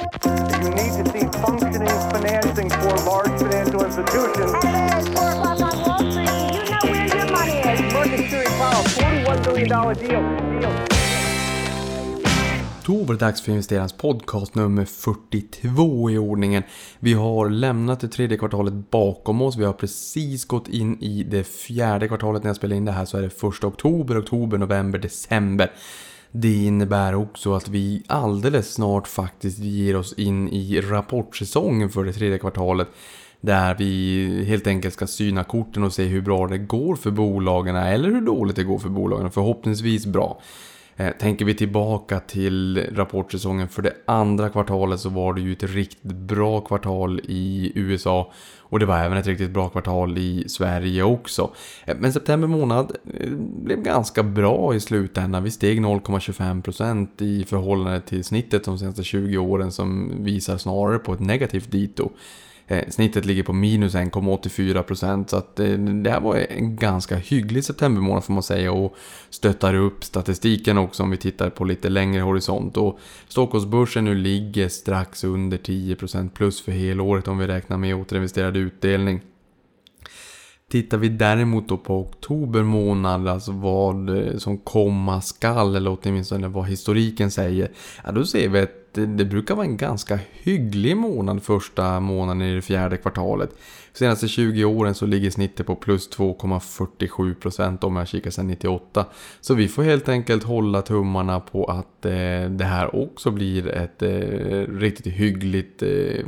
You need to see functioning financing for large financial institutions. Hello, it's 4 o'clock on Wall Street. You know where your money is. Market Series Powell, $41 billion deal. deal. Då var det dags för investerarens podcast nummer 42 i ordningen. Vi har lämnat det tredje kvartalet bakom oss. Vi har precis gått in i det fjärde kvartalet när jag spelar in det här så är det första oktober, oktober, november, december. Det innebär också att vi alldeles snart faktiskt ger oss in i rapportsäsongen för det tredje kvartalet. Där vi helt enkelt ska syna korten och se hur bra det går för bolagen eller hur dåligt det går för bolagen. Förhoppningsvis bra. Eh, tänker vi tillbaka till rapportsäsongen för det andra kvartalet så var det ju ett riktigt bra kvartal i USA. Och det var även ett riktigt bra kvartal i Sverige också. Eh, men september månad eh, blev ganska bra i slutändan. Vi steg 0,25% i förhållande till snittet de senaste 20 åren som visar snarare på ett negativt dito. Eh, snittet ligger på minus 1,84% så att eh, det här var en ganska hygglig septembermånad får man säga och stöttar upp statistiken också om vi tittar på lite längre horisont. Och Stockholmsbörsen nu ligger strax under 10% plus för helåret om vi räknar med återinvesterad utdelning. Tittar vi däremot då på oktober månad, alltså vad eh, som komma skall, eller åtminstone vad historiken säger, ja då ser vi ett det, det brukar vara en ganska hygglig månad första månaden i det fjärde kvartalet. Senaste 20 åren så ligger snittet på plus 2,47% om jag kikar sedan 98. Så vi får helt enkelt hålla tummarna på att eh, det här också blir ett eh, riktigt hyggligt eh,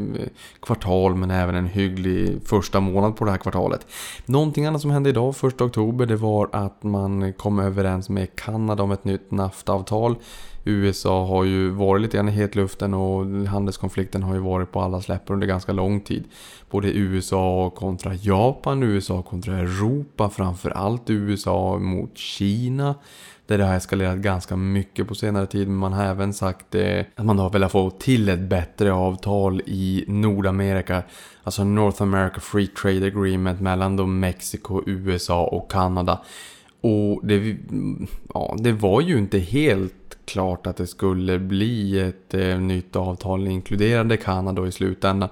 kvartal men även en hygglig första månad på det här kvartalet. Någonting annat som hände idag, 1 oktober, det var att man kom överens med Kanada om ett nytt NAFTA-avtal. USA har ju varit lite grann i hetluften och handelskonflikten har ju varit på alla släppar under ganska lång tid. Både USA kontra Japan, USA kontra Europa, framförallt USA mot Kina. Där det har eskalerat ganska mycket på senare tid. Men man har även sagt eh, att man har velat få till ett bättre avtal i Nordamerika. Alltså North America Free Trade Agreement mellan då Mexiko, USA och Kanada. Och det, ja, det var ju inte helt klart att det skulle bli ett eh, nytt avtal inkluderande Kanada i slutändan.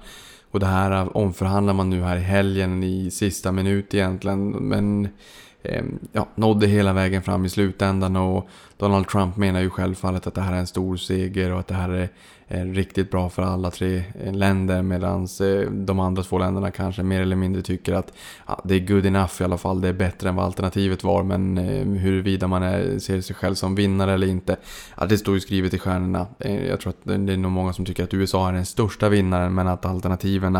Och det här omförhandlar man nu här i helgen i sista minut egentligen. Men eh, ja, nådde hela vägen fram i slutändan och Donald Trump menar ju självfallet att det här är en stor seger och att det här är Eh, riktigt bra för alla tre eh, länder medan eh, de andra två länderna kanske mer eller mindre tycker att ja, det är good enough i alla fall, det är bättre än vad alternativet var men eh, huruvida man är, ser sig själv som vinnare eller inte, ja, det står ju skrivet i stjärnorna. Eh, jag tror att det är nog många som tycker att USA är den största vinnaren men att alternativen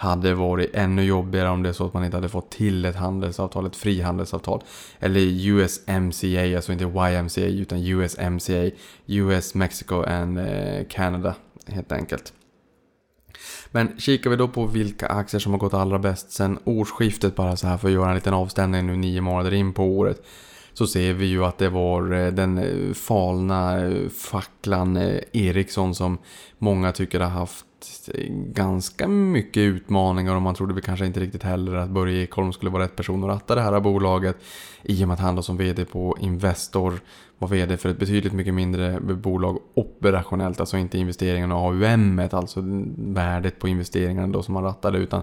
hade varit ännu jobbigare om det är så att man inte hade fått till ett handelsavtal, ett frihandelsavtal. Eller USMCA, alltså inte YMCA utan USMCA, US, Mexico and eh, Canada helt enkelt. Men kikar vi då på vilka aktier som har gått allra bäst sen årsskiftet bara så här för att göra en liten avstämning nu nio månader in på året. Så ser vi ju att det var eh, den eh, falna facklan Ericsson som många tycker har haft ganska mycket utmaningar och man trodde väl kanske inte riktigt heller att Börje Ekholm skulle vara rätt person att ratta det här bolaget. I och med att han då som VD på Investor var VD för ett betydligt mycket mindre bolag operationellt, alltså inte investeringarna och AUM, alltså värdet på investeringarna då som man rattade utan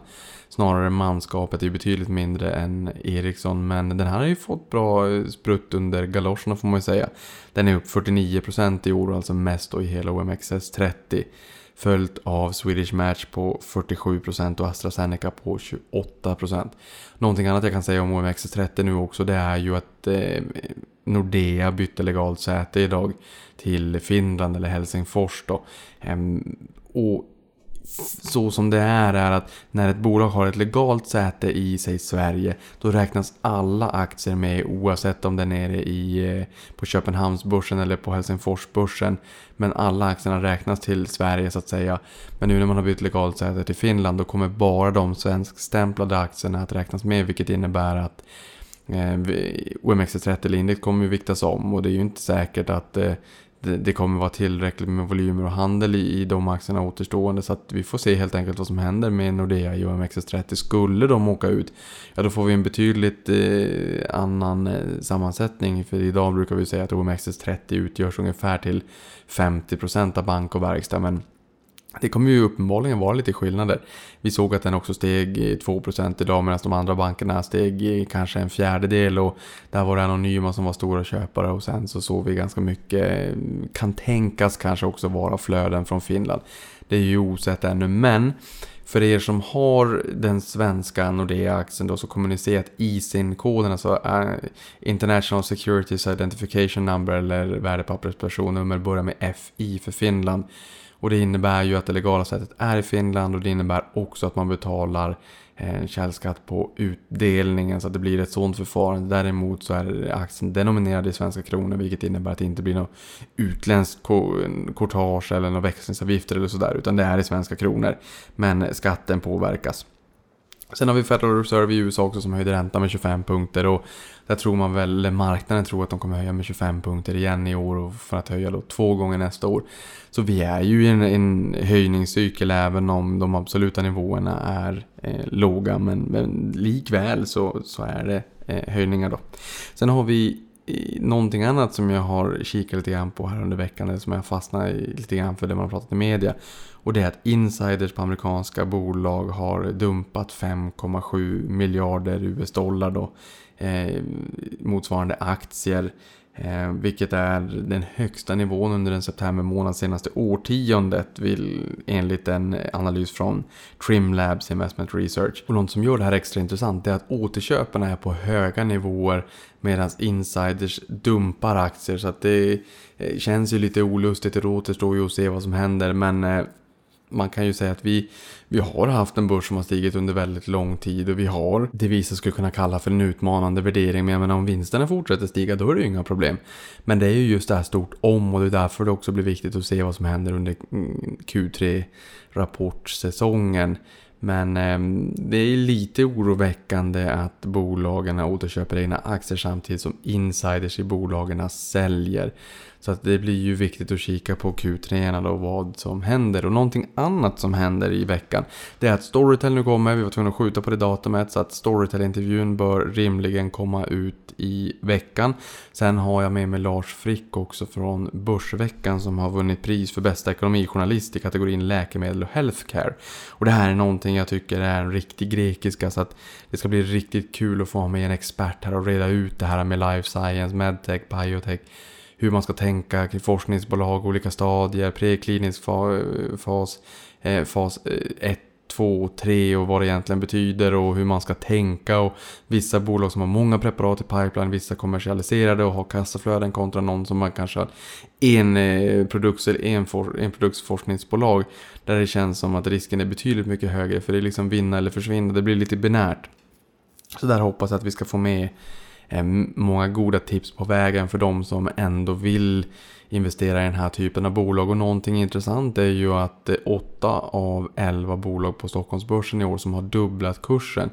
snarare manskapet är betydligt mindre än Ericsson. Men den här har ju fått bra sprutt under galoscherna får man ju säga. Den är upp 49% i år, alltså mest då i hela OMXS30. Följt av Swedish Match på 47% och AstraZeneca på 28%. Någonting annat jag kan säga om OMXS30 nu också det är ju att eh, Nordea bytte legalt säte idag till Finland eller Helsingfors då. Eh, och så som det är är att när ett bolag har ett legalt säte i sig Sverige då räknas alla aktier med oavsett om den är i, eh, på Köpenhamnsbörsen eller på Helsingforsbörsen. Men alla aktierna räknas till Sverige så att säga. Men nu när man har bytt legalt säte till Finland då kommer bara de svenskstämplade aktierna att räknas med vilket innebär att eh, OMXS30 eller index kommer ju viktas om och det är ju inte säkert att eh, det, kommer vara tillräckligt med volymer och handel i, i de aktierna återstående. Så att vi får se helt enkelt vad som händer med Nordea i OMXS30. Skulle de åka ut, ja då får vi en betydligt eh, annan eh, sammansättning. För idag brukar vi säga att OMXS30 utgörs ungefär till 50% av bank och verkstad. Men det kommer ju uppenbarligen vara lite skillnader. Vi såg att den också steg 2% idag medan de andra bankerna steg kanske en fjärdedel och där var det anonyma som var stora köpare och sen så såg vi ganska mycket, kan tänkas kanske också vara flöden från Finland. Det är ju osett ännu men för er som har den svenska Nordea-aktien då så kommer ni se att ISIN-koden, alltså eh, International Securities Identification Number eller värdepapperspersonnummer börjar med FI för Finland. Och det innebär ju att det legala sättet är i Finland och det innebär också att man betalar en källskatt på utdelningen så att det blir ett sådant förfarande. Däremot så är aktien denominerad i svenska kronor vilket innebär att det inte blir något utländskt courtage eller några växlingsavgifter eller sådär utan det är i svenska kronor. Men skatten påverkas. Sen har vi Federal Reserve i USA också som höjde räntan med 25 punkter och där tror man väl, marknaden tror att de kommer höja med 25 punkter igen i år och för att höja då två gånger nästa år. Så vi är ju i en, en höjningscykel även om de absoluta nivåerna är eh, låga men, men likväl så, så är det eh, höjningar då. Sen har vi någonting annat som jag har kikat lite grann på här under veckan, eller som jag fastnat i lite grann för det man har pratat i media. Och det är att insiders på amerikanska bolag har dumpat 5,7 miljarder US-dollar då. Eh, motsvarande aktier. Eh, vilket är den högsta nivån under en september månad senaste årtiondet vill, enligt en analys från Trim Labs Investment Research. Och något som gör det här extra intressant är att återköparna är på höga nivåer medan insiders dumpar aktier. Så att det eh, känns ju lite olustigt, det återstår ju att se vad som händer. Men eh, man kan ju säga att vi, vi har haft en börs som har stigit under väldigt lång tid och vi har det vissa skulle kunna kalla för en utmanande värdering. Men jag menar om vinsterna fortsätter stiga då är det ju inga problem. Men det är ju just det här stort om och det är därför det också blir viktigt att se vad som händer under mm, Q3 rapportsäsongen. Men eh, det är lite oroväckande att bolagen återköper egna aktier samtidigt som insiders i bolagen säljer. Så att det blir ju viktigt att kika på Q3 och vad som händer. Och någonting annat som händer i veckan det är att Storytel nu kommer. Vi var tvungna att skjuta på det datumet så att Storytel-intervjun bör rimligen komma ut i veckan. Sen har jag med mig Lars Frick också från Börsveckan som har vunnit pris för bästa ekonomijournalist i kategorin läkemedel och healthcare. Och det här är någonting jag tycker är en riktig grekiska så att det ska bli riktigt kul att få ha med en expert här och reda ut det här med life science, medtech, biotech hur man ska tänka kring forskningsbolag, olika stadier, preklinisk fas, eh, fas 1, 2, 3 och vad det egentligen betyder och hur man ska tänka. Och vissa bolag som har många preparat i pipeline, vissa kommersialiserade och har kassaflöden kontra någon som man kanske har en eh, produkt eller en, for, en produktsforskningsbolag. Där det känns som att risken är betydligt mycket högre för det är liksom vinna eller försvinna, det blir lite binärt. Så där hoppas jag att vi ska få med Eh, många goda tips på vägen för de som ändå vill investera i den här typen av bolag. Och någonting intressant är ju att eh, 8 av 11 bolag på Stockholmsbörsen i år som har dubblat kursen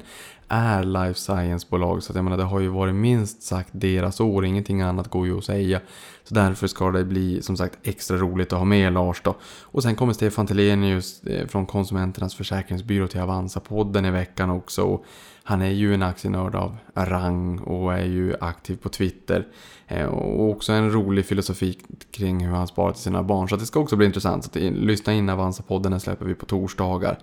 är life science-bolag. Så att jag menar, det har ju varit minst sagt deras år, ingenting annat går ju att säga. Så därför ska det bli som sagt extra roligt att ha med Lars då. Och sen kommer Stefan Telenius eh, från Konsumenternas Försäkringsbyrå till Avanza-podden i veckan också. Han är ju en aktienörd av rang och är ju aktiv på Twitter. Eh, och också en rolig filosofi kring hur han sparar till sina barn. Så det ska också bli intressant. Så lyssna in Avanza-podden, den släpper vi på torsdagar.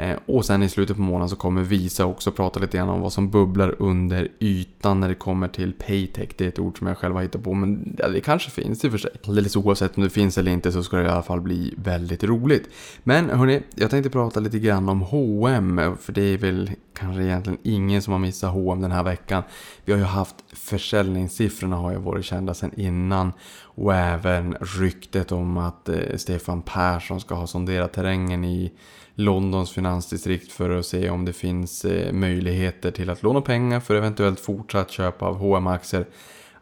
Eh, och sen i slutet på månaden så kommer Visa också prata lite grann om vad som bubblar under ytan när det kommer till paytech. Det är ett ord som jag själv har hittat på men det kanske finns i och för sig. Alldeles oavsett om det finns eller inte så ska det i alla fall bli väldigt roligt. Men hörni, jag tänkte prata lite grann om H&M för det är väl kanske egentligen ingen som har missat H&M den här veckan. Vi har ju haft försäljningssiffrorna har ju varit kända sedan innan och även ryktet om att eh, Stefan Persson ska ha sonderat terrängen i Londons finansdistrikt för att se om det finns eh, möjligheter till att låna pengar för eventuellt fortsatt köp av hm aktier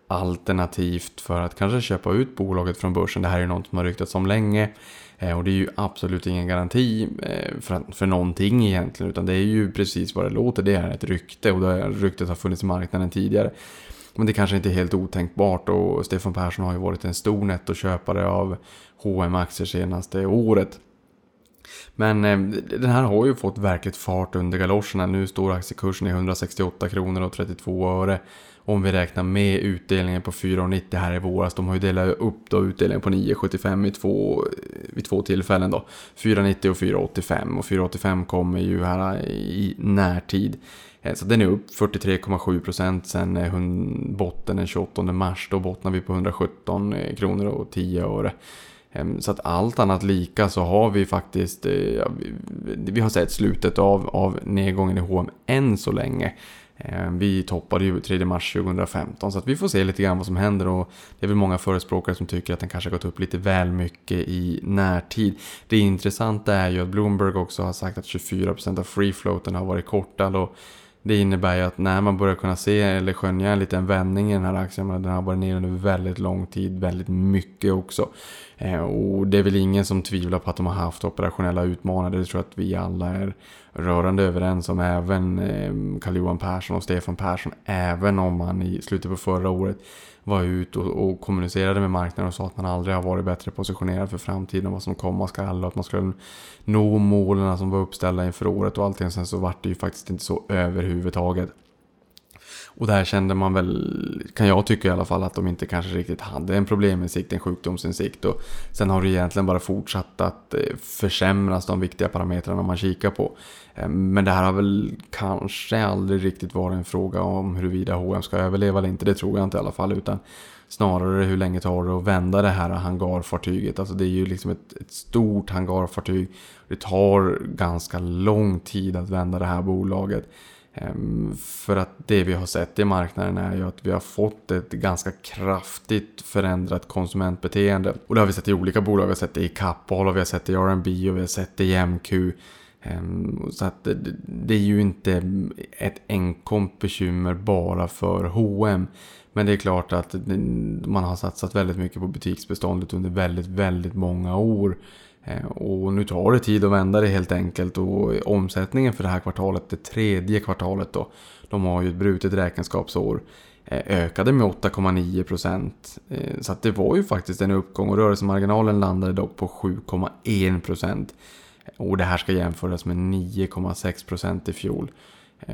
Alternativt för att kanske köpa ut bolaget från börsen. Det här är något som har ryktats om länge. Eh, och det är ju absolut ingen garanti eh, för, för någonting egentligen. Utan det är ju precis vad det låter. Det är ett rykte och det ryktet har funnits i marknaden tidigare. Men det kanske inte är helt otänkbart och Stefan Persson har ju varit en stor nettoköpare av hm aktier senaste året. Men eh, den här har ju fått verkligt fart under galoscherna. Nu står aktiekursen i 168 kronor och 32 öre. Om vi räknar med utdelningen på 4,90 här i våras. De har ju delat upp då utdelningen på 9,75 vid två, vid två tillfällen då. 4,90 och 4,85 och 4,85 kommer ju här i närtid. Eh, så den är upp 43,7% sen botten den 28 mars. Då bottnar vi på 117 eh, kronor och 10 öre. Ehm, så att allt annat lika så har vi faktiskt, eh, ja, vi, vi, har sett slutet av, av nedgången i H&M än så länge. Ehm, vi toppade ju 3 mars 2015 så att vi får se lite grann vad som händer och det är väl många förespråkare som tycker att den kanske har gått upp lite väl mycket i närtid. Det intressanta är ju att Bloomberg också har sagt att 24% av free floaten har varit kortad och det innebär ju att när man börjar kunna se eller skönja en liten vändning i den här aktien, den har varit nere under väldigt lång tid, väldigt mycket också. Eh, och det är väl ingen som tvivlar på att de har haft operationella utmaningar, det tror jag att vi alla är rörande överens om. Även eh, Carl-Johan Persson och Stefan Persson, även om man i slutet på förra året var ute och, och, kommunicerade med marknaden och sa att man aldrig har varit bättre positionerad för framtiden och vad som komma skall och att man skulle nå målen som var uppställda inför året och allting. Sen så vart det ju faktiskt inte så överhuvudtaget. Och där kände man väl, kan jag tycka i alla fall, att de inte kanske riktigt hade en probleminsikt, en sjukdomsinsikt. Och sen har det egentligen bara fortsatt att eh, försämras de viktiga parametrarna man kikar på. Eh, men det här har väl kanske aldrig riktigt varit en fråga om huruvida H&M ska överleva eller inte. Det tror jag inte i alla fall. Utan snarare hur länge tar det att vända det här hangarfartyget. Alltså det är ju liksom ett, ett stort hangarfartyg. Det tar ganska lång tid att vända det här bolaget. Ehm, för att det vi har sett i marknaden är ju att vi har fått ett ganska kraftigt förändrat konsumentbeteende. Och det har vi sett i olika bolag. Vi har sett det i Kappahl och vi har sett det i R&B och vi har sett det i MQ. Ehm, så att det är ju inte ett enkomt bekymmer bara för H&M. Men det är klart att man har satsat väldigt mycket på butiksbeståndet under väldigt, väldigt många år. Eh, och nu tar det tid att vända det helt enkelt och omsättningen för det här kvartalet, det tredje kvartalet då, de har ju ett brutet räkenskapsår, eh, ökade med 8,9%. Eh, så att det var ju faktiskt en uppgång och rörelsemarginalen landade dock på 7,1%. Och det här ska jämföras med 9,6% i fjol.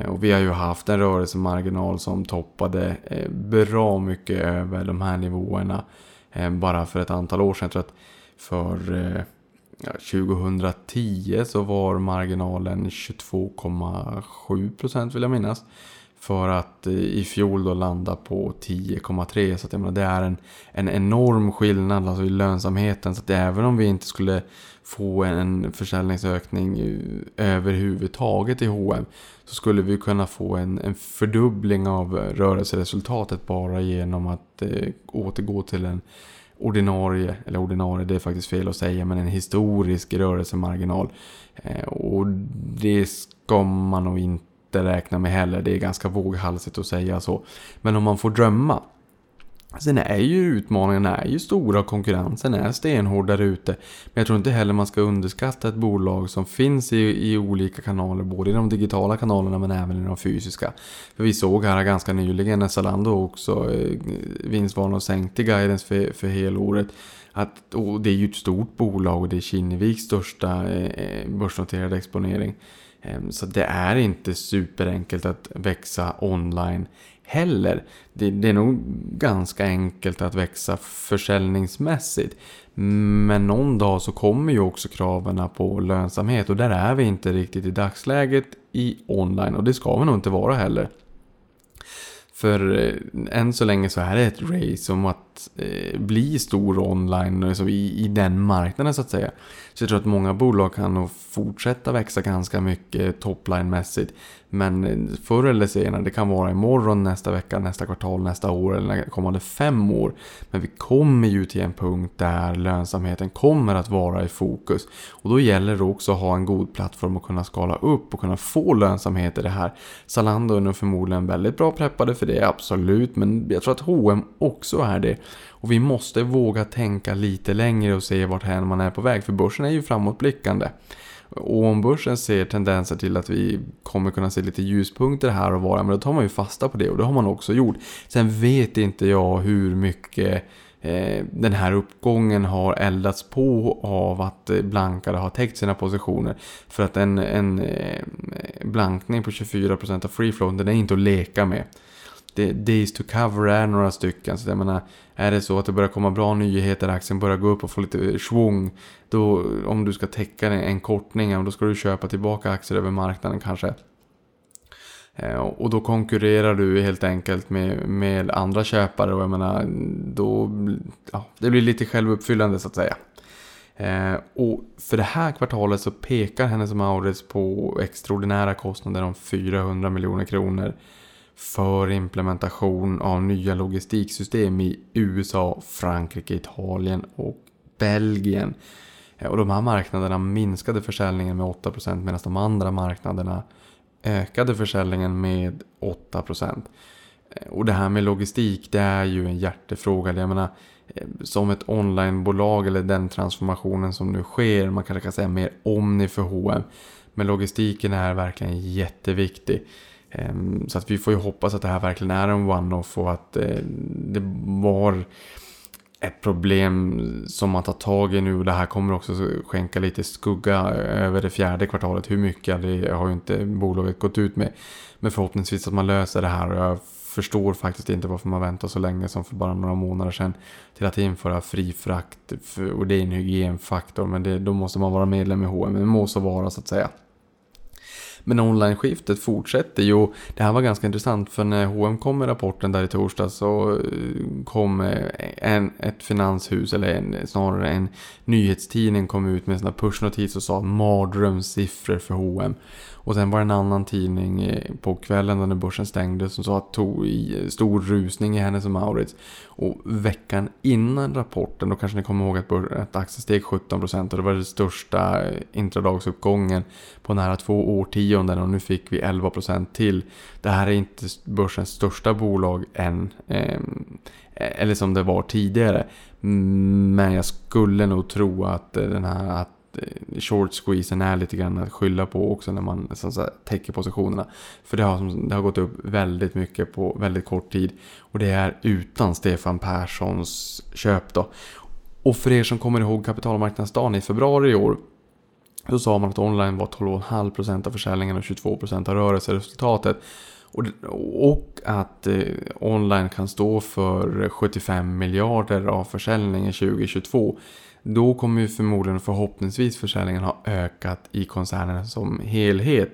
Och vi har ju haft en rörelsemarginal som toppade bra mycket över de här nivåerna bara för ett antal år sedan. Jag tror att för ja, 2010 så var marginalen 22,7% vill jag minnas. För att eh, i fjol då landa på 10,3 så att jag menar, det är en, en enorm skillnad alltså i lönsamheten. Så att även om vi inte skulle få en försäljningsökning eh, överhuvudtaget i H&M så skulle vi kunna få en, en fördubbling av rörelseresultatet bara genom att eh, återgå till en ordinarie, eller ordinarie det är faktiskt fel att säga, men en historisk rörelsemarginal. Eh, och det ska man nog inte räkna med heller, det är ganska våghalsigt att säga så. Men om man får drömma Alltså, Sen är ju utmaningarna är ju stora och konkurrensen är stenhård där ute. Men jag tror inte heller man ska underskatta ett bolag som finns i, i olika kanaler. Både i de digitala kanalerna men även i de fysiska. För vi såg här ganska nyligen när Zalando också eh, vinstvarnade och sänkte guidance för, för helåret. Att, det är ju ett stort bolag och det är Kinneviks största eh, börsnoterade exponering. Eh, så det är inte superenkelt att växa online heller. Det, det, är nog ganska enkelt att växa försäljningsmässigt. Men någon dag så kommer ju också kraven på lönsamhet och där är vi inte riktigt i dagsläget i online och det ska vi nog inte vara heller. För eh, än så länge så är det ett race om att eh, bli stor online alltså i, i den marknaden så att säga. Så jag tror att många bolag kan nog fortsätta växa ganska mycket topline-mässigt. Men förr eller senare, det kan vara imorgon, nästa vecka, nästa kvartal, nästa år eller kommande fem år. Men vi kommer ju till en punkt där lönsamheten kommer att vara i fokus. Och då gäller det också att ha en god plattform att kunna skala upp och kunna få lönsamhet i det här. Zalando är nog förmodligen väldigt bra preppade för det, absolut. Men jag tror att H&M också är det. Och vi måste våga tänka lite längre och se vart man är på väg. För börsen är ju framåtblickande. Och om börsen ser tendenser till att vi kommer kunna se lite ljuspunkter här och var, men då tar man ju fasta på det och det har man också gjort. Sen vet inte jag hur mycket eh, den här uppgången har eldats på av att eh, blankare har täckt sina positioner. För att en, en eh, blankning på 24% av free flow, den är inte att leka med det, days to cover är några stycken. Så jag menar, är det så att det börjar komma bra nyheter, aktien börjar gå upp och få lite svung. Då, om du ska täcka en kortning, då ska du köpa tillbaka aktier över marknaden kanske. Eh, och då konkurrerar du helt enkelt med, med andra köpare och jag menar, då, ja, det blir lite självuppfyllande så att säga. Eh, och för det här kvartalet så pekar Hennes Mauritz på extraordinära kostnader om 400 miljoner kronor för implementation av nya logistiksystem i USA, Frankrike, Italien och Belgien. Eh, och de här marknaderna minskade försäljningen med 8% medan de andra marknaderna ökade försäljningen med 8%. Eh, och det här med logistik, det är ju en hjärtefråga. Jag menar, eh, som ett onlinebolag eller den transformationen som nu sker, man kanske kan säga mer omni för H&M. Men logistiken är verkligen jätteviktig. Ehm, så att vi får ju hoppas att det här verkligen är en one-off och att eh, det var ett problem som man tar tag i nu. Det här kommer också skänka lite skugga över det fjärde kvartalet. Hur mycket, det har ju inte bolaget gått ut med. Men förhoppningsvis att man löser det här. Och jag förstår faktiskt inte varför man väntar så länge som för bara några månader sedan till att införa fri frakt. Och det är en hygienfaktor, men det, då måste man vara medlem i H&M. Det må så vara så att säga. Men online-skiftet fortsätter ju. Det här var ganska intressant för när H&M kom med rapporten där i torsdag så eh, kom eh, en, ett finanshus, eller en, snarare en nyhetstidning kom ut med en sån pushnotis och sa mardrömssiffror för H&M. Och sen var det en annan tidning eh, på kvällen när börsen stängde som sa att tog i eh, stor rusning i Hennes och Maurits. Och veckan innan rapporten, då kanske ni kommer ihåg att, att aktien steg 17% och det var den största eh, intradagsuppgången på nära två årtionden och nu fick vi 11% till. Det här är inte börsens största bolag än, eh, eller som det var tidigare. Men jag skulle nog tro att den här att Eh, short squeezen är lite grann att skylla på också när man så att säga, täcker positionerna. För det har, det har gått upp väldigt mycket på väldigt kort tid. Och det är utan Stefan Perssons köp då. Och för er som kommer ihåg kapitalmarknadsdagen i februari i år. Då sa man att online var 12,5% av försäljningen och 22% av rörelseresultatet. Och, att eh, online kan stå för 75 miljarder av försäljningen 2022. Då kommer ju förmodligen förhoppningsvis försäljningen ha ökat i koncernen som helhet.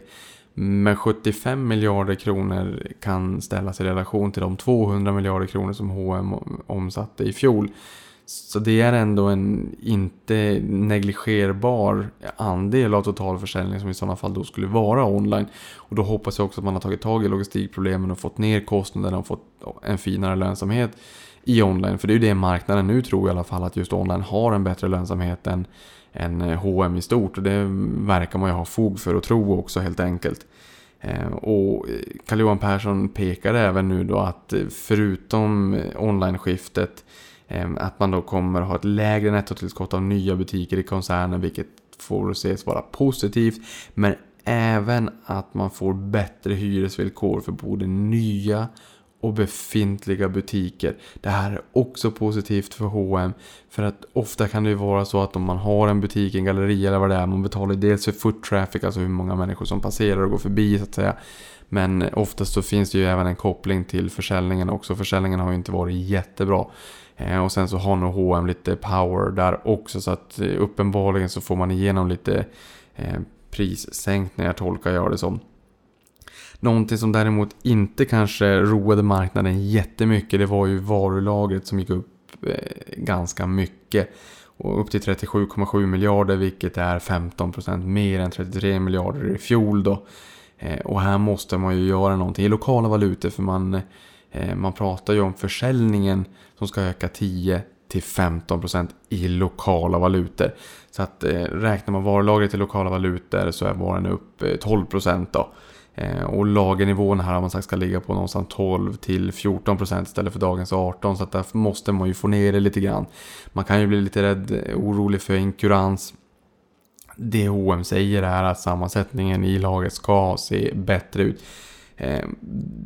Men 75 miljarder kronor kan ställas i relation till de 200 miljarder kronor som H&M omsatte i fjol. Så det är ändå en inte negligerbar andel av totalförsäljningen som i sådana fall då skulle vara online. Och då hoppas jag också att man har tagit tag i logistikproblemen och fått ner kostnaderna och fått en finare lönsamhet i online. För det är ju det marknaden nu tror i alla fall att just online har en bättre lönsamhet än, än eh, H&M i stort. Och det verkar man ju ha fog för att tro också helt enkelt. Eh, och eh, Carl-Johan Persson pekar även nu då att förutom online-skiftet att man då kommer ha ett lägre nettotillskott av nya butiker i koncernen vilket får ses vara positivt. Men även att man får bättre hyresvillkor för både nya och befintliga butiker. Det här är också positivt för H&M för att ofta kan det ju vara så att om man har en butik, en galleria eller vad det är, man betalar dels för foot traffic, alltså hur många människor som passerar och går förbi så att säga. Men oftast så finns det ju även en koppling till försäljningen också. Försäljningen har ju inte varit jättebra. Eh, och sen så har nog H&M lite power där också så att eh, uppenbarligen så får man igenom lite eh, prissänkningar tolkar jag det som. Någonting som däremot inte kanske roade marknaden jättemycket det var ju varulagret som gick upp eh, ganska mycket. Och upp till 37,7 miljarder vilket är 15% mer än 33 miljarder i fjol då. Eh, och här måste man ju göra någonting i lokala valutor för man, eh, man pratar ju om försäljningen som ska öka 10 till 15% i lokala valutor. Så att räknar man varulagret i lokala valutor så är varan upp 12% då. Eh, och lagernivån här har man sagt ska ligga på någonstans 12 till 14 procent istället för dagens 18 så att där måste man ju få ner det lite grann. Man kan ju bli lite rädd, eh, orolig för inkurans. Det H&M säger är att sammansättningen i laget ska se bättre ut. Eh,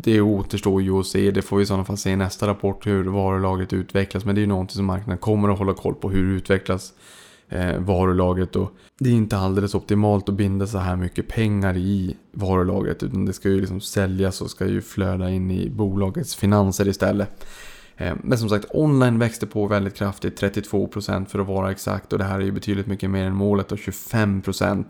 det återstår ju att se, det får vi i sådana fall se i nästa rapport hur varulagret utvecklas. Men det är ju någonting som marknaden kommer att hålla koll på. Hur det utvecklas eh, varulagret. Och det är inte alldeles optimalt att binda så här mycket pengar i varulagret utan det ska ju liksom säljas och ska ju flöda in i bolagets finanser istället. Eh, men som sagt, online växte på väldigt kraftigt, 32% för att vara exakt och det här är ju betydligt mycket mer än målet och eh, 25%.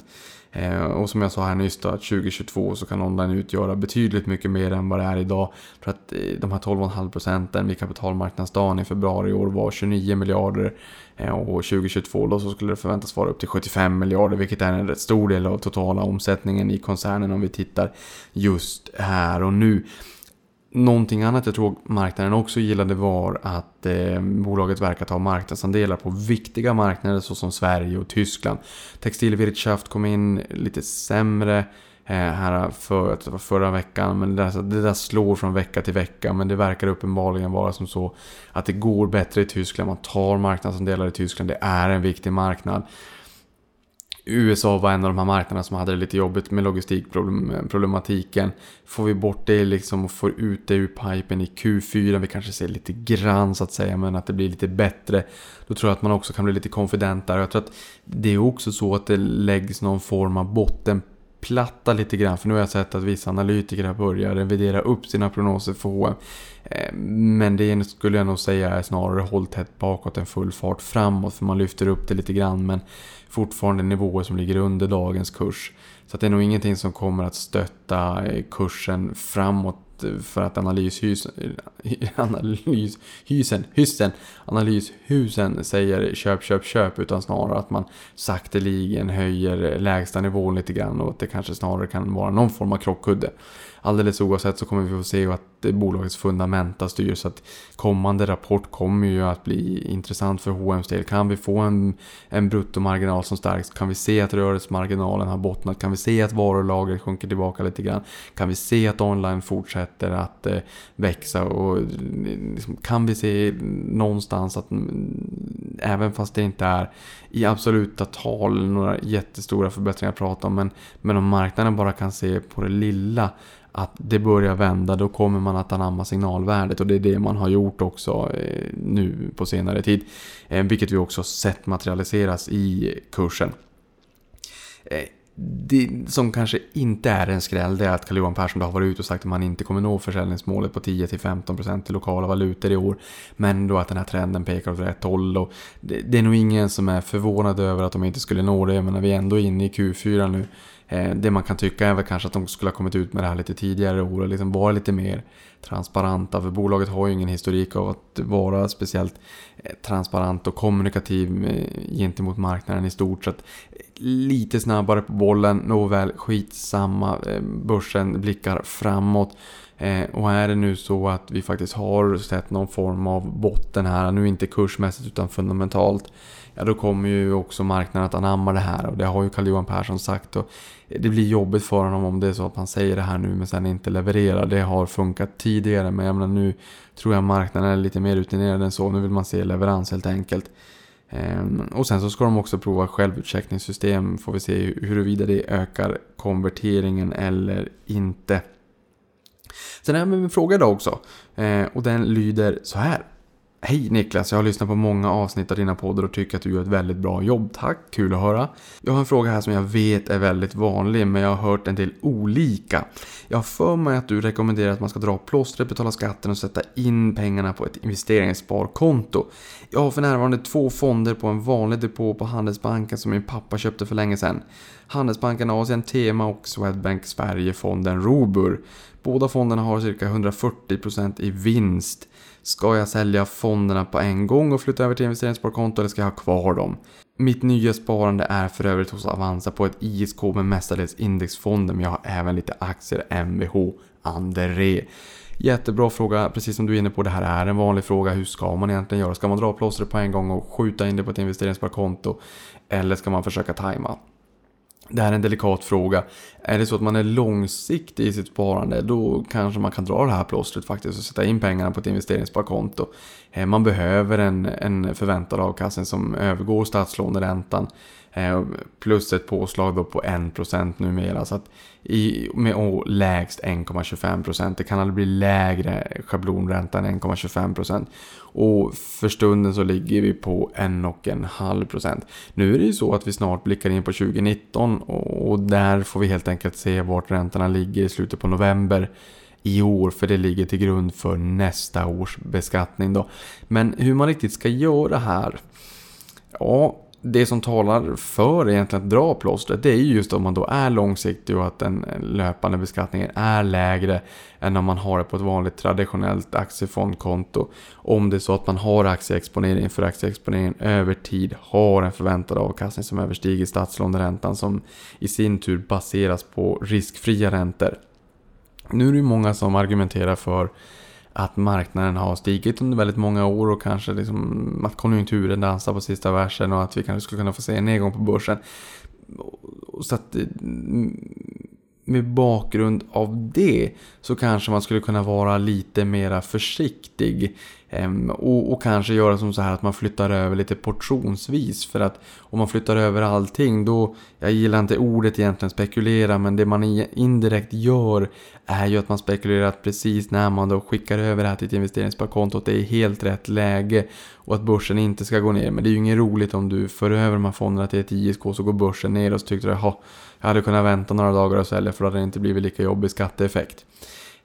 Och som jag sa här nyss då, att 2022 så kan online utgöra betydligt mycket mer än vad det är idag. För att eh, de här 12,5 procenten vid kapitalmarknadsdagen i februari i år var 29 miljarder. Och 2022 då så skulle det förväntas vara upp till 75 miljarder, vilket är en rätt stor del av totala omsättningen i koncernen om vi tittar just här och nu. Någonting annat jag tror marknaden också gillade var att eh, bolaget verkar ta marknadsandelar på viktiga marknader såsom Sverige och Tyskland. Textilwirtschaft kom in lite sämre eh, här för, förra veckan. Men det där, det där slår från vecka till vecka. Men det verkar uppenbarligen vara som så att det går bättre i Tyskland. Man tar marknadsandelar i Tyskland. Det är en viktig marknad. USA var en av de här marknaderna som hade det lite jobbigt med logistikproblematiken. Får vi bort det liksom och får ut det ur pipen i Q4, vi kanske ser lite grann så att säga, men att det blir lite bättre. Då tror jag att man också kan bli lite konfident där. Jag tror att det är också så att det läggs någon form av bottenplatta lite grann. För nu har jag sett att vissa analytiker börjar revidera upp sina prognoser för H&M. Men det skulle jag nog säga är snarare håll tätt bakåt än full fart framåt. För man lyfter upp det lite grann. Men fortfarande nivåer som ligger under dagens kurs. Så det är nog ingenting som kommer att stötta eh, kursen framåt eh, för att analyshusen, analyshusen, analyshusen säger köp, köp, köp utan snarare att man sakteligen höjer lägsta nivån lite grann och att det kanske snarare kan vara någon form av krockkudde alldeles oavsett så kommer vi få se att bolagets fundamenta styr. Så att kommande rapport kommer ju att bli intressant för H&M's del. Kan vi få en, en bruttomarginal som stärks? Kan vi se att rörelsemarginalen har bottnat? Kan vi se att varulagret sjunker tillbaka lite grann? Kan vi se att online fortsätter att eh, växa? Och liksom, kan vi se någonstans att mm, även fast det inte är i absoluta tal några jättestora förbättringar att prata om. Men, men om marknaden bara kan se på det lilla att det börjar vända, då kommer man att anamma signalvärdet och det är det man har gjort också eh, nu på senare tid. Eh, vilket vi också sett materialiseras i kursen. Eh, det som kanske inte är en skräll det är att Carl-Johan Persson har varit ute och sagt att man inte kommer nå försäljningsmålet på 10-15% i lokala valutor i år. Men då att den här trenden pekar åt rätt håll. Och det, det är nog ingen som är förvånad över att de inte skulle nå det. Men när vi är ändå inne i Q4 nu Eh, det man kan tycka är väl kanske att de skulle ha kommit ut med det här lite tidigare år och liksom vara lite mer transparenta. För bolaget har ju ingen historik av att vara speciellt eh, transparent och kommunikativ eh, gentemot marknaden i stort. Så att lite snabbare på bollen, nåväl skitsamma. Börsen blickar framåt. Och är det nu så att vi faktiskt har sett någon form av botten här, nu inte kursmässigt utan fundamentalt ja då kommer ju också marknaden att anamma det här och det har ju Carl-Johan Persson sagt. Och det blir jobbigt för honom om det är så att han säger det här nu men sen inte levererar. Det har funkat tidigare men jag menar nu tror jag marknaden är lite mer rutinerad än så. Nu vill man se leverans helt enkelt. Ehm, och sen så ska de också prova självutcheckningssystem. Får vi se huruvida det ökar konverteringen eller inte. Sen har jag en fråga idag också. Ehm, och den lyder så här. Hej Niklas, jag har lyssnat på många avsnitt av dina poddar och tycker att du gör ett väldigt bra jobb. Tack, kul att höra. Jag har en fråga här som jag vet är väldigt vanlig, men jag har hört en del olika. Jag har för mig att du rekommenderar att man ska dra plåstret, betala skatten och sätta in pengarna på ett investeringssparkonto. Jag har för närvarande två fonder på en vanlig depå på Handelsbanken som min pappa köpte för länge sedan. Handelsbanken Asien Tema och Swedbank Sverige-fonden Robur. Båda fonderna har cirka 140% i vinst. Ska jag sälja fonderna på en gång och flytta över till investeringssparkonto eller ska jag ha kvar dem? Mitt nya sparande är för övrigt hos Avanza på ett ISK med mestadels indexfonder men jag har även lite aktier Mvh André. Jättebra fråga, precis som du är inne på, det här är en vanlig fråga. Hur ska man egentligen göra? Ska man dra plåstret på en gång och skjuta in det på ett investeringssparkonto? Eller ska man försöka tajma? Det här är en delikat fråga. Är det så att man är långsiktig i sitt sparande då kanske man kan dra det här plåstret faktiskt och sätta in pengarna på ett investeringssparkonto. Eh, man behöver en, en förväntad avkastning som övergår statslåneräntan. Eh, plus ett påslag då på 1% numera. Så att i, med å, lägst 1,25%. Det kan aldrig bli lägre schablonränta än 1,25%. Och för stunden så ligger vi på 1,5%. Nu är det ju så att vi snart blickar in på 2019 och där får vi helt enkelt se vart räntorna ligger i slutet på november i år för det ligger till grund för nästa års beskattning då. Men hur man riktigt ska göra här? Ja, det som talar för egentligen att dra plåstret det är ju just om man då är långsiktig och att den löpande beskattningen är lägre än om man har det på ett vanligt traditionellt aktiefondkonto. Om det är så att man har aktieexponering för aktieexponeringen över tid har en förväntad avkastning som överstiger statslåneräntan som i sin tur baseras på riskfria räntor. Nu är det ju många som argumenterar för att marknaden har stigit under väldigt många år och kanske liksom att konjunkturen dansar på sista versen och att vi kanske skulle kunna få se en nedgång på börsen. Så att mm, med bakgrund av det så kanske man skulle kunna vara lite mera försiktig. Ehm, och, och, kanske göra som så här att man flyttar över lite portionsvis. För att om man flyttar över allting då, jag gillar inte ordet egentligen spekulera, men det man indirekt gör är ju att man spekulerar att precis när man då skickar över det här till ett investeringssparkonto att det är helt rätt läge och att börsen inte ska gå ner. Men det är ju inget roligt om du för över de här fonderna till ett ISK så går börsen ner och så tyckte du att jag hade kunnat vänta några dagar och sälja för då hade det inte blivit lika jobbig skatteeffekt.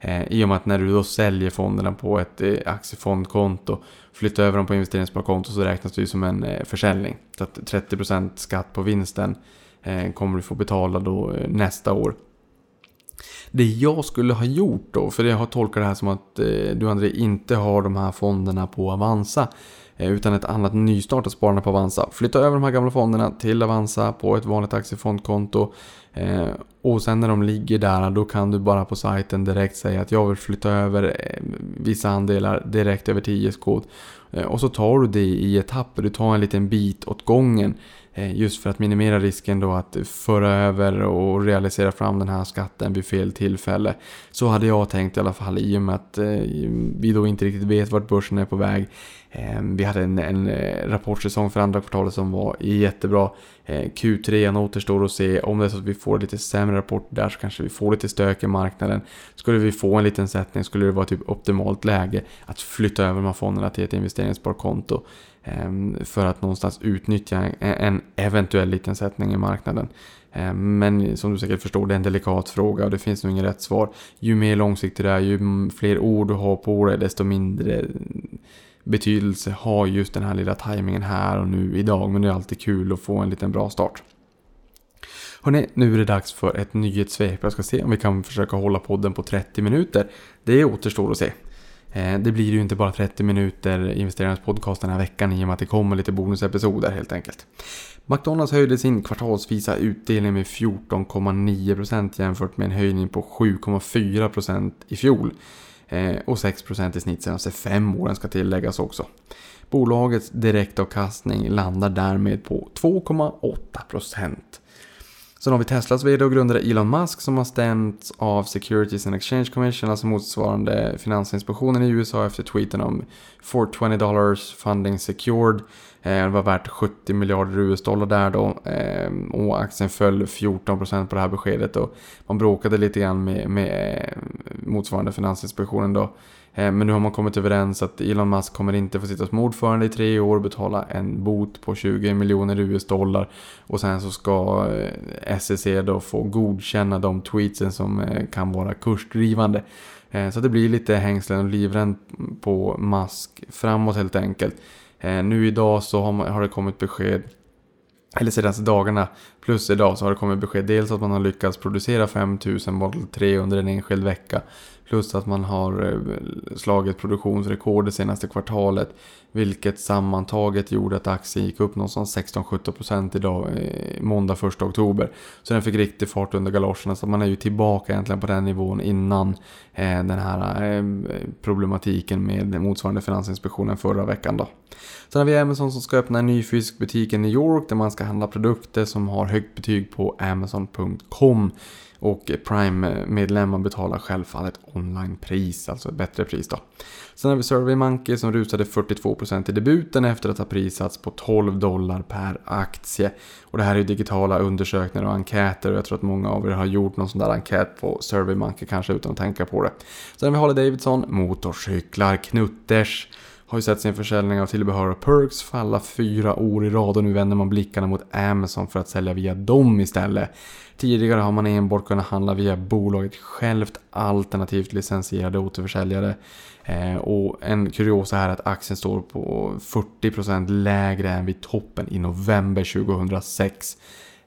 Eh, I och med att när du då säljer fonderna på ett eh, aktiefondkonto, flyttar över dem på investeringssparkonto så räknas det ju som en eh, försäljning. Så att 30% skatt på vinsten eh, kommer du få betala då eh, nästa år. Det jag skulle ha gjort då, för jag har tolkat det här som att eh, du André inte har de här fonderna på Avanza. Eh, utan ett annat nystartat sparande på Avanza. Flytta över de här gamla fonderna till Avanza på ett vanligt aktiefondkonto. Eh, och sen när de ligger där då kan du bara på sajten direkt säga att jag vill flytta över eh, vissa andelar direkt över till ISK. Eh, och så tar du det i etapper, du tar en liten bit åt gången. Eh, just för att minimera risken då att föra över och realisera fram den här skatten vid fel tillfälle. Så hade jag tänkt i alla fall i och med att vi då inte riktigt vet vart börsen är på väg. Vi hade en, en rapportsäsong för andra kvartalet som var jättebra. Eh, Q3 återstår att se. Om det är så att vi får lite sämre rapport där så kanske vi får lite stök i marknaden. Skulle vi få en liten sättning skulle det vara typ optimalt läge att flytta över de här fonderna till ett investeringssparkonto. Ehm, för att någonstans utnyttja en eventuell liten sättning i marknaden. Ehm, men som du säkert förstår, det är en delikat fråga och det finns nog inget rätt svar. Ju mer långsiktigt det är, ju fler ord du har på det, desto mindre betydelse har just den här lilla tajmingen här och nu idag. Men det är alltid kul att få en liten bra start. Hörrni, nu är det dags för ett nyhetssvep. Jag ska se om vi kan försöka hålla podden på 30 minuter. Det återstår att se. Eh, det blir ju inte bara 30 minuter investerarnas podcast den här veckan i och med att det kommer lite bonusepisoder helt enkelt. McDonalds höjde sin kvartalsvisa utdelning med 14,9% jämfört med en höjning på 7,4% i fjol. Eh, och 6% i snitt senaste fem åren ska tilläggas också. Bolagets direktavkastning landar därmed på 2,8%. Sen har vi Teslas vd och grundare Elon Musk som har stämts av Securities and Exchange Commission, alltså motsvarande Finansinspektionen i USA efter tweeten om 420 dollars funding secured. Eh, det var värt 70 miljarder US-dollar där då eh, och aktien föll 14% på det här beskedet och man bråkade lite grann med, med eh, motsvarande Finansinspektionen då. Eh, men nu har man kommit överens att Elon Musk kommer inte få sitta som ordförande i tre år och betala en bot på 20 miljoner US-dollar. Och sen så ska eh, SEC då få godkänna de tweetsen som eh, kan vara kursdrivande. Så det blir lite hängslen och livrem på Musk framåt helt enkelt. Nu idag så har, har det kommit besked eller senaste dagarna plus idag så har det kommit besked dels att man har lyckats producera 5000 Model 3 under en enskild vecka. Plus att man har eh, slagit produktionsrekord det senaste kvartalet. Vilket sammantaget gjorde att aktien gick upp någonstans 16-17% idag, eh, måndag 1 oktober. Så den fick riktig fart under galoscherna. Så man är ju tillbaka egentligen på den nivån innan eh, den här problematiken med motsvarande Finansinspektionen förra veckan då. Sen har vi Amazon som ska öppna en ny fysisk butik i New York där man ska handla produkter som har högt betyg på Amazon.com. Och Prime-medlemmar betalar självfallet onlinepris, alltså ett bättre pris då. Sen har vi SurveyMonkey som rusade 42% i debuten efter att ha prisats på 12 dollar per aktie. Och det här är ju digitala undersökningar och enkäter och jag tror att många av er har gjort någon sån där enkät på SurveyMonkey kanske utan att tänka på det. Sen har vi Harley Davidson, motorcyklar, Knutters har ju sett sin försäljning av tillbehör och perks falla fyra år i rad och nu vänder man blickarna mot Amazon för att sälja via dem istället. Tidigare har man enbart kunnat handla via bolaget självt alternativt licensierade återförsäljare. Eh, och en kuriosa här är att aktien står på 40% lägre än vid toppen i november 2006.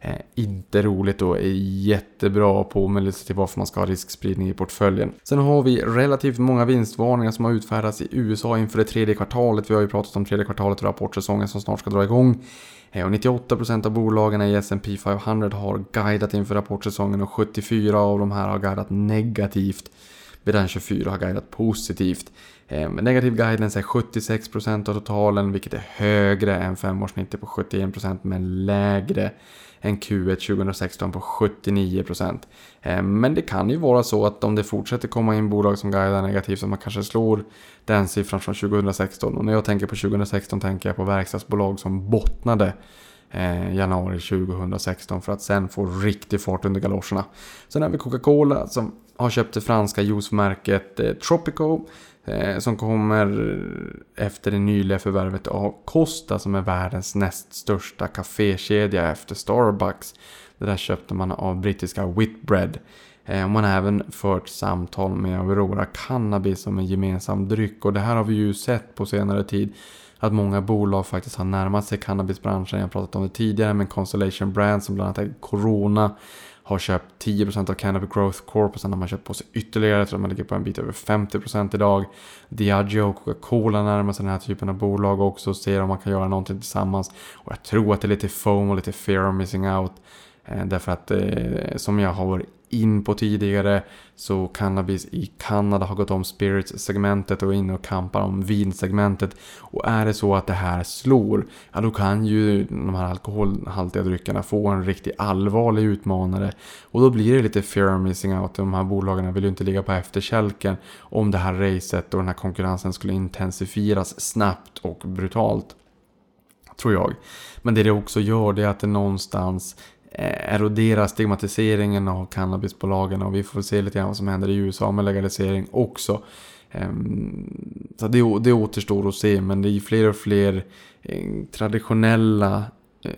Eh, inte roligt och är jättebra påminnelse till varför man ska ha riskspridning i portföljen. Sen har vi relativt många vinstvarningar som har utfärdats i USA inför det tredje kvartalet. Vi har ju pratat om tredje kvartalet och rapportsäsongen som snart ska dra igång. Eh, och 98% av bolagen i S&P 500 har guidat inför rapportsäsongen och 74 av de här har guidat negativt. Medan 24 har guidat positivt. Eh, negativ guidance är 76% av totalen vilket är högre än femårssnittet på 71% men lägre än Q1 2016 på 79%. Eh, men det kan ju vara så att om det fortsätter komma in bolag som guidar negativt så man kanske slår den siffran från 2016. Och när jag tänker på 2016 tänker jag på verkstadsbolag som bottnade eh, januari 2016 för att sen få riktig fart under galoscherna. Sen har vi Coca-Cola som har köpt det franska juicemärket eh, Tropico Eh, som kommer efter det nyliga förvärvet av Costa som är världens näst största kafékedja efter Starbucks. Det där köpte man av brittiska Whitbread. Eh, man har även fört samtal med Aurora Cannabis som en gemensam dryck och det här har vi ju sett på senare tid att många bolag faktiskt har närmat sig cannabisbranschen. Jag har pratat om det tidigare med Constellation Brands som bland annat är Corona har köpt 10% av Canopy Growth Corp och sen har man köpt på sig ytterligare. Jag tror att man ligger på en bit över 50% idag. Diageo och Coca-Cola närmar sig den här typen av bolag också och ser om man kan göra någonting tillsammans. Och jag tror att det är lite foam och lite fear of missing out. Eh, därför att eh, som jag har varit in på tidigare så cannabis i Kanada har gått om spirits-segmentet och är inne och kampar om vinsegmentet. Och är det så att det här slår, ja då kan ju de här alkoholhaltiga dryckerna få en riktigt allvarlig utmanare. Och då blir det lite fear missing out. De här bolagen vill ju inte ligga på efterkälken om det här racet och den här konkurrensen skulle intensifieras snabbt och brutalt. Tror jag. Men det det också gör det är att det någonstans Eh, erodera stigmatiseringen av cannabisbolagen och vi får se lite grann vad som händer i USA med legalisering också. Ehm, så det, det återstår att se men det är fler och fler eh, traditionella eh,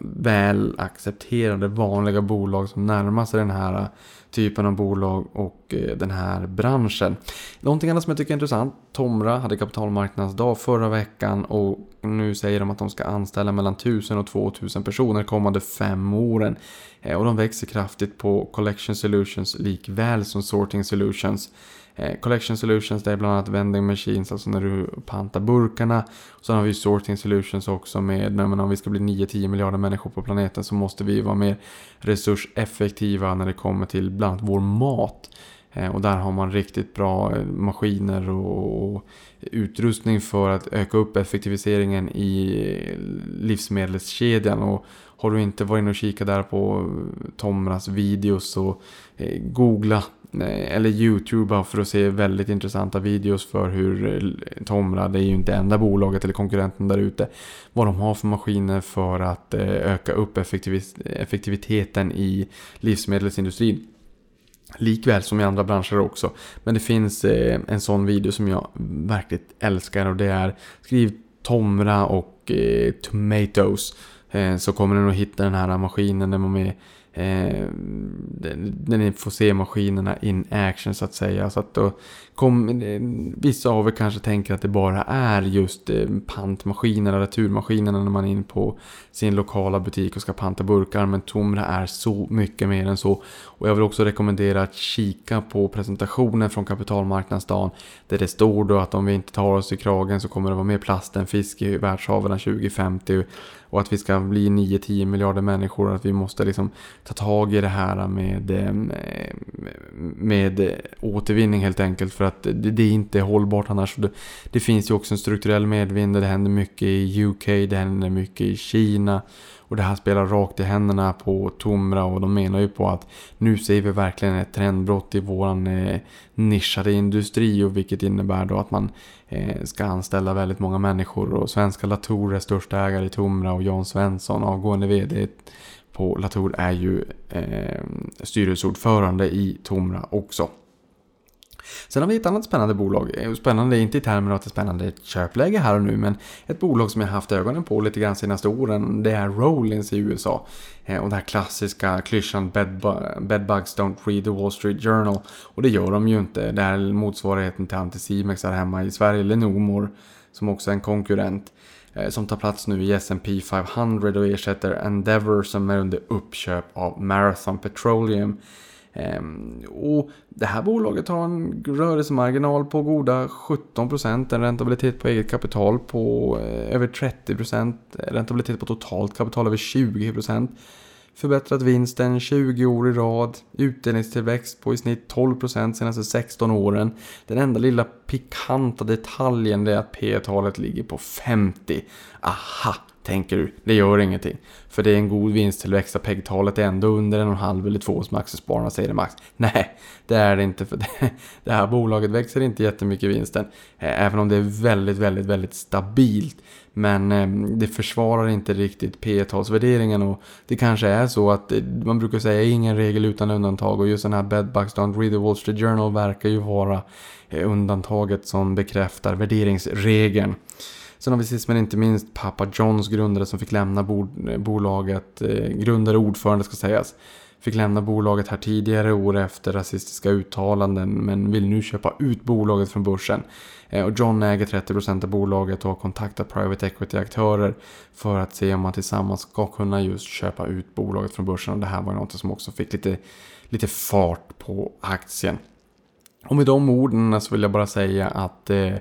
väl accepterade vanliga bolag som närmar sig den här typen av bolag och eh, den här branschen. Någonting annat som jag tycker är intressant. Tomra hade kapitalmarknadsdag förra veckan och nu säger de att de ska anställa mellan 1000 och 2000 personer kommande fem åren. Eh, och de växer kraftigt på Collection Solutions likväl som Sorting Solutions. Eh, Collection Solutions det är bland annat vending machines, alltså när du pantar burkarna. Sen har vi Sorting Solutions också med, när om vi ska bli 9-10 miljarder människor på planeten så måste vi vara mer resurseffektiva när det kommer till bland annat vår mat. Eh, och där har man riktigt bra eh, maskiner och utrustning för att öka upp effektiviseringen i eh, livsmedelskedjan. Och har du inte varit inne och kikat där på Tomras videos så googla eller Youtube för att se väldigt intressanta videos för hur eh, Tomra, det är ju inte enda bolaget eller konkurrenten där ute, vad de har för maskiner för att eh, öka upp effektiviteten i livsmedelsindustrin. Likväl som i andra branscher också. Men det finns eh, en sån video som jag verkligen älskar och det är Skriv Tomra och Tomatoes. Så kommer den att hitta den här maskinen där man med eh, när ni får se maskinerna in action så att säga. Så att då kom, eh, vissa av er kanske tänker att det bara är just eh, pantmaskinerna, returmaskinerna när man är in på sin lokala butik och ska panta burkar. Men Tomra är så mycket mer än så. Och jag vill också rekommendera att kika på presentationen från kapitalmarknadsdagen. Där det står då att om vi inte tar oss i kragen så kommer det vara mer plast än fisk i världshaven 2050 och att vi ska bli 9-10 miljarder människor och att vi måste liksom ta tag i det här med, eh, med återvinning helt enkelt. För att det, det är inte hållbart annars. Det, det, finns ju också en strukturell medvind. Det händer mycket i UK, det händer mycket i Kina. Och det här spelar rakt i händerna på Tomra och de menar ju på att nu ser vi verkligen ett trendbrott i våran eh, nischade industri och vilket innebär då att man Eh, ska anställa väldigt många människor och Svenska Latour är största ägare i Tomra och Jan Svensson, avgående vd på Latour, är ju eh, styrelseordförande i Tomra också. Sen har vi ett annat spännande bolag. Eh, spännande inte i termer av att det är spännande köpläge här och nu, men ett bolag som jag haft ögonen på lite grann senaste åren. Det är Rollins i USA. Eh, och den här klassiska klyschan Bedbugs don't read the Wall Street Journal. Och det gör de ju inte. Det är motsvarigheten till Anticimex här hemma i Sverige, eller Nomor, som också är en konkurrent eh, som tar plats nu i S&P 500 och ersätter Endeavor som är under uppköp av Marathon Petroleum. Ehm, och det här bolaget har en rörelsemarginal på goda 17%, en räntabilitet på eget kapital på eh, över 30%, räntabilitet på totalt kapital över 20%. Förbättrat vinsten 20 år i rad, utdelningstillväxt på i snitt 12% senaste 16 åren. Den enda lilla pikanta detaljen är att P talet ligger på 50. Aha, tänker du. Det gör ingenting. För det är en god vinsttillväxt och PEG-talet är ändå under en och en halv eller två som aktiespararna säger det max. Nej, det är det inte. För det, det här bolaget växer inte jättemycket vinsten. Även om det är väldigt, väldigt, väldigt stabilt. Men ehm, det försvarar inte riktigt P talsvärderingen och det kanske är så att eh, man brukar säga ingen regel utan undantag och just den här Bedbugs Don't Read the Wall Street Journal verkar ju vara eh, undantaget som bekräftar värderingsregeln. Sen har vi sist men inte minst pappa Johns grundare som fick lämna eh, bolaget, eh, grundare och ordförande ska sägas. Fick lämna bolaget här tidigare år efter rasistiska uttalanden men vill nu köpa ut bolaget från börsen. Eh, och John äger 30% av bolaget och har kontaktat private equity-aktörer för att se om man tillsammans ska kunna just köpa ut bolaget från börsen. Och det här var något som också fick lite, lite fart på aktien. Och med de orden så vill jag bara säga att eh,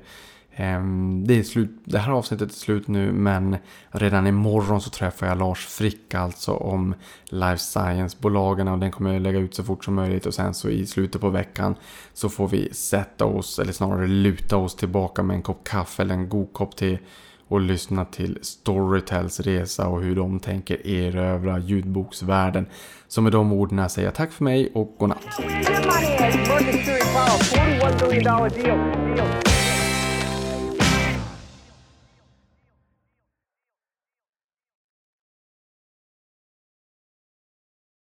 Ehm, det, är slut, det här avsnittet är slut nu men redan imorgon så träffar jag Lars Frick alltså om Life Science-bolagen och den kommer jag lägga ut så fort som möjligt och sen så i slutet på veckan så får vi sätta oss eller snarare luta oss tillbaka med en kopp kaffe eller en god kopp te och lyssna till Storytels resa och hur de tänker erövra ljudboksvärlden. Så med de orden säger jag tack för mig och godnatt.